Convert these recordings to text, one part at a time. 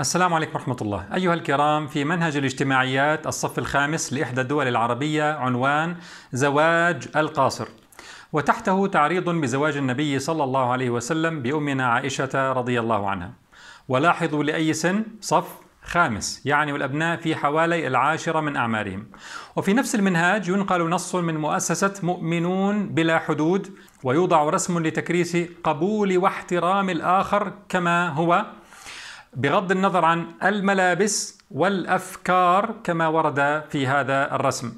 السلام عليكم ورحمة الله. أيها الكرام في منهج الاجتماعيات الصف الخامس لإحدى الدول العربية عنوان زواج القاصر. وتحته تعريض بزواج النبي صلى الله عليه وسلم بأمنا عائشة رضي الله عنها. ولاحظوا لأي سن؟ صف خامس يعني والأبناء في حوالي العاشرة من أعمارهم. وفي نفس المنهاج ينقل نص من مؤسسة مؤمنون بلا حدود ويوضع رسم لتكريس قبول واحترام الآخر كما هو. بغض النظر عن الملابس والأفكار كما ورد في هذا الرسم.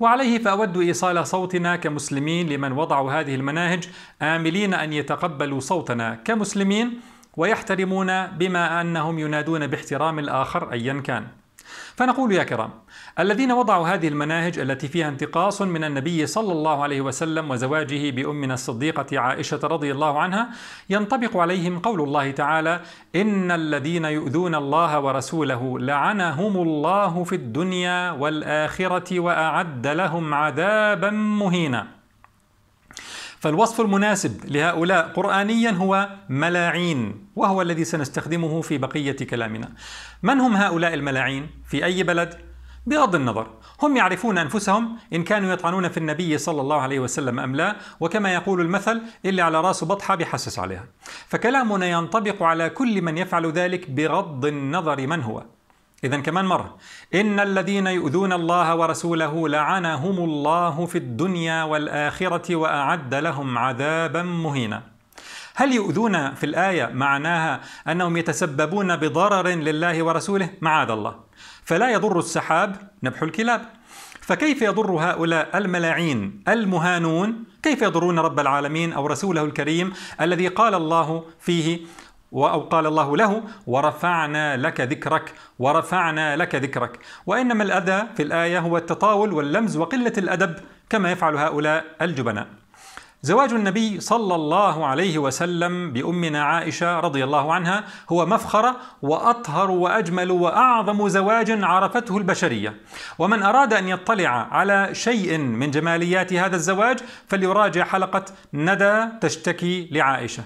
وعليه فأود إيصال صوتنا كمسلمين لمن وضعوا هذه المناهج آملين أن يتقبلوا صوتنا كمسلمين ويحترمون بما أنهم ينادون باحترام الآخر ايا كان. فنقول يا كرام الذين وضعوا هذه المناهج التي فيها انتقاص من النبي صلى الله عليه وسلم وزواجه بامنا الصديقة عائشة رضي الله عنها ينطبق عليهم قول الله تعالى إن الذين يؤذون الله ورسوله لعنهم الله في الدنيا والآخرة وأعد لهم عذابا مهينا. فالوصف المناسب لهؤلاء قرآنيا هو ملاعين وهو الذي سنستخدمه في بقية كلامنا. من هم هؤلاء الملاعين؟ في أي بلد؟ بغض النظر هم يعرفون أنفسهم إن كانوا يطعنون في النبي صلى الله عليه وسلم أم لا وكما يقول المثل اللي على راسه بطحة بيحسس عليها فكلامنا ينطبق على كل من يفعل ذلك بغض النظر من هو إذا كمان مرة. إن الذين يؤذون الله ورسوله لعنهم الله في الدنيا والآخرة وأعد لهم عذابا مهينا. هل يؤذون في الآية معناها أنهم يتسببون بضرر لله ورسوله؟ معاذ الله. فلا يضر السحاب نبح الكلاب. فكيف يضر هؤلاء الملاعين المهانون؟ كيف يضرون رب العالمين أو رسوله الكريم الذي قال الله فيه أو قال الله له ورفعنا لك ذكرك ورفعنا لك ذكرك. وإنما الأذى في الآية هو التطاول واللمز وقلة الأدب كما يفعل هؤلاء الجبناء. زواج النبي صلى الله عليه وسلم بأمنا عائشة رضي الله عنها هو مفخرة وأطهر وأجمل وأعظم زواج عرفته البشرية. ومن أراد أن يطلع على شيء من جماليات هذا الزواج فليراجع حلقة ندى تشتكي لعائشة.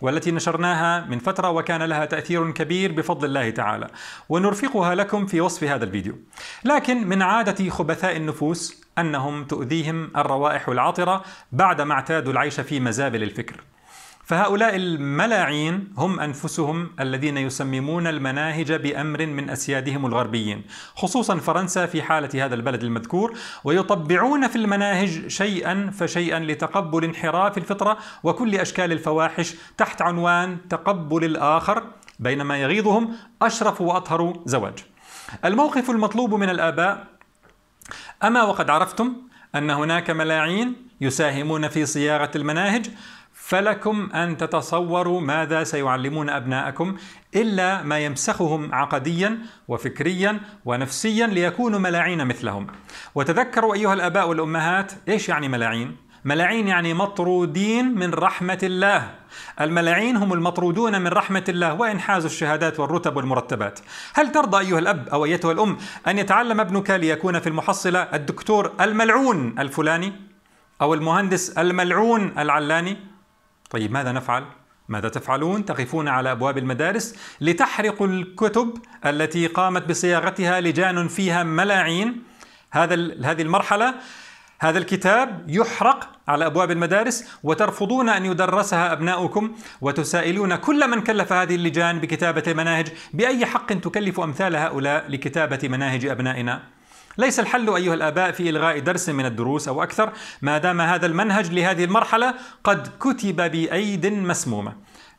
والتي نشرناها من فترة وكان لها تأثير كبير بفضل الله تعالى ونرفقها لكم في وصف هذا الفيديو. لكن من عادة خبثاء النفوس أنهم تؤذيهم الروائح العطرة بعدما اعتادوا العيش في مزابل الفكر. فهؤلاء الملاعين هم أنفسهم الذين يسممون المناهج بأمر من أسيادهم الغربيين، خصوصا فرنسا في حالة هذا البلد المذكور، ويطبعون في المناهج شيئا فشيئا لتقبل انحراف الفطرة وكل أشكال الفواحش تحت عنوان تقبل الآخر، بينما يغيظهم أشرف وأطهر زواج. الموقف المطلوب من الآباء أما وقد عرفتم أن هناك ملاعين يساهمون في صياغة المناهج فلكم أن تتصوروا ماذا سيعلمون أبناءكم إلا ما يمسخهم عقديا وفكريا ونفسيا ليكونوا ملاعين مثلهم. وتذكروا أيها الآباء والأمهات إيش يعني ملاعين؟ ملاعين يعني مطرودين من رحمة الله. الملاعين هم المطرودون من رحمة الله وان حازوا الشهادات والرتب والمرتبات. هل ترضى أيها الأب أو أيتها الأم أن يتعلم ابنك ليكون في المحصلة الدكتور الملعون الفلاني؟ أو المهندس الملعون العلاني؟ طيب ماذا نفعل؟ ماذا تفعلون؟ تقفون على أبواب المدارس لتحرقوا الكتب التي قامت بصياغتها لجان فيها ملاعين هذا هذه المرحلة هذا الكتاب يحرق على أبواب المدارس وترفضون أن يدرسها أبناؤكم وتسائلون كل من كلف هذه اللجان بكتابة المناهج بأي حق تكلف أمثال هؤلاء لكتابة مناهج أبنائنا ليس الحل أيها الآباء في إلغاء درس من الدروس أو أكثر. ما دام هذا المنهج لهذه المرحلة قد كتب بأيد مسمومة.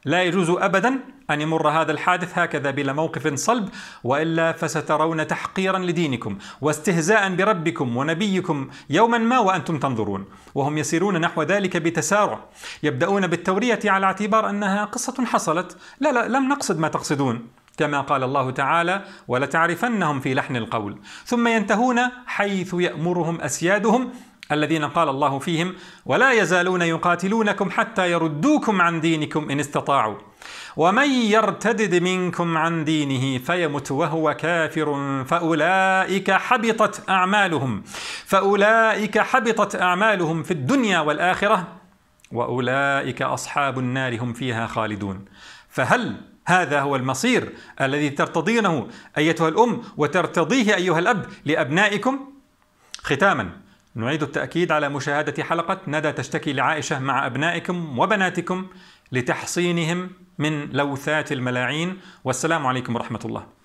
لا يجوز ابدا أن يمر هذا الحادث هكذا بلا موقف صلب وإلا فسترون تحقيرا لدينكم واستهزاء بربكم ونبيكم يوما ما وأنتم تنظرون وهم يسيرون نحو ذلك بتسارع. يبدأون بالتورية على اعتبار أنها قصة حصلت. لا لا لم نقصد ما تقصدون. كما قال الله تعالى ولتعرفنهم في لحن القول ثم ينتهون حيث يأمرهم أسيادهم الذين قال الله فيهم ولا يزالون يقاتلونكم حتى يردوكم عن دينكم إن استطاعوا ومن يرتدد منكم عن دينه فيمت وهو كافر فأولئك حبطت أعمالهم فأولئك حبطت أعمالهم في الدنيا والآخرة وأولئك أصحاب النار هم فيها خالدون. فهل هذا هو المصير الذي ترتضينه أيتها الأم وترتضيه أيها الأب لأبنائكم؟ ختاما نعيد التأكيد على مشاهدة حلقة ندى تشتكي لعائشة مع أبنائكم وبناتكم لتحصينهم من لوثات الملاعين والسلام عليكم ورحمة الله.